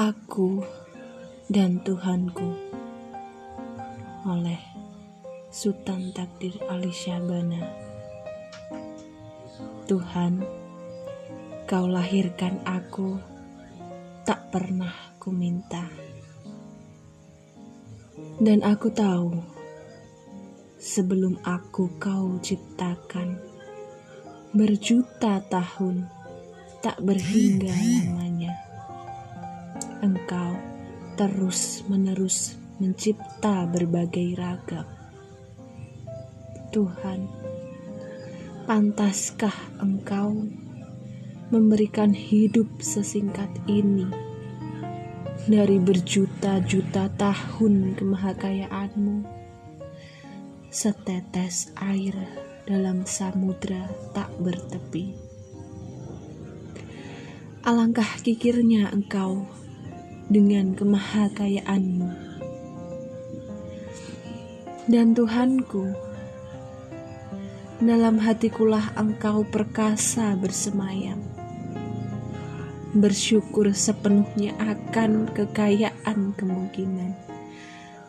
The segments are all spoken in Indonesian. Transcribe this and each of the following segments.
Aku dan Tuhanku oleh Sultan Takdir Ali Syabana Tuhan, kau lahirkan aku tak pernah ku minta Dan aku tahu sebelum aku kau ciptakan Berjuta tahun tak berhingga lamanya Engkau terus-menerus mencipta berbagai ragam. Tuhan, pantaskah Engkau memberikan hidup sesingkat ini dari berjuta-juta tahun kemahakayaanmu? Setetes air dalam samudra tak bertepi. Alangkah kikirnya engkau dengan kemahakayaanmu. Dan Tuhanku, dalam hatikulah engkau perkasa bersemayam. Bersyukur sepenuhnya akan kekayaan kemungkinan.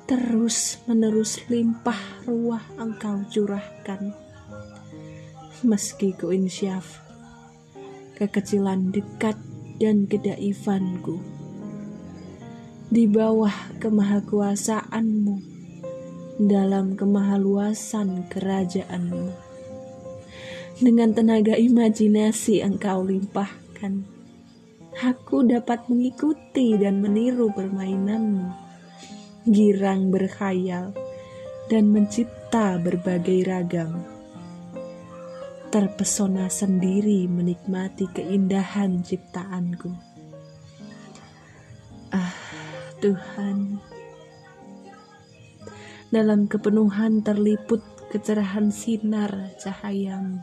Terus menerus limpah ruah engkau curahkan. Meski ku insyaf, kekecilan dekat dan kedaifanku di bawah kemahakuasaanmu dalam kemahaluasan kerajaanmu. Dengan tenaga imajinasi engkau limpahkan, aku dapat mengikuti dan meniru permainanmu, girang berkhayal, dan mencipta berbagai ragam. Terpesona sendiri menikmati keindahan ciptaanku. Tuhan. Dalam kepenuhan terliput kecerahan sinar cahayamu.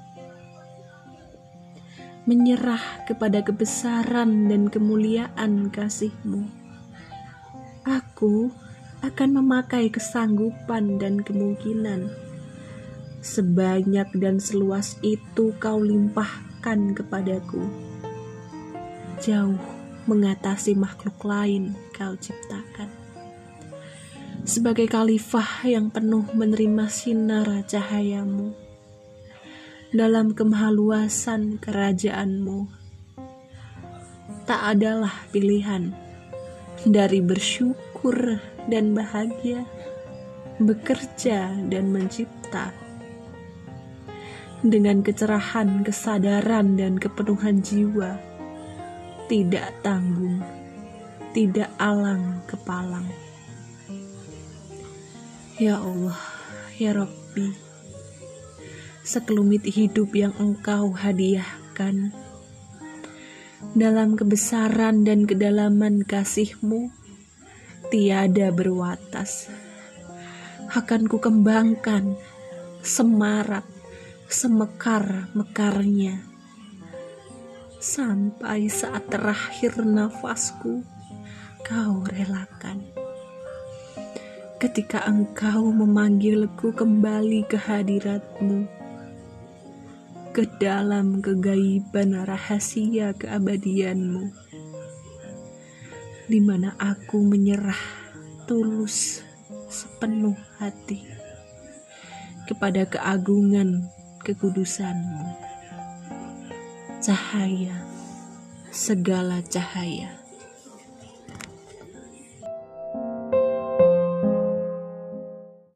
Menyerah kepada kebesaran dan kemuliaan kasihmu. Aku akan memakai kesanggupan dan kemungkinan. Sebanyak dan seluas itu kau limpahkan kepadaku. Jauh mengatasi makhluk lain kau ciptakan. Sebagai khalifah yang penuh menerima sinar cahayamu dalam kemahaluasan kerajaanmu, tak adalah pilihan dari bersyukur dan bahagia, bekerja dan mencipta dengan kecerahan, kesadaran, dan kepenuhan jiwa tidak tanggung, tidak alang kepalang. Ya Allah, ya Rabbi, sekelumit hidup yang Engkau hadiahkan dalam kebesaran dan kedalaman kasih-Mu tiada berwatas. Akan ku kembangkan semarak semekar mekarnya sampai saat terakhir nafasku kau relakan. Ketika engkau memanggilku kembali ke hadiratmu, ke dalam kegaiban rahasia keabadianmu, di mana aku menyerah tulus sepenuh hati kepada keagungan kekudusanmu cahaya, segala cahaya.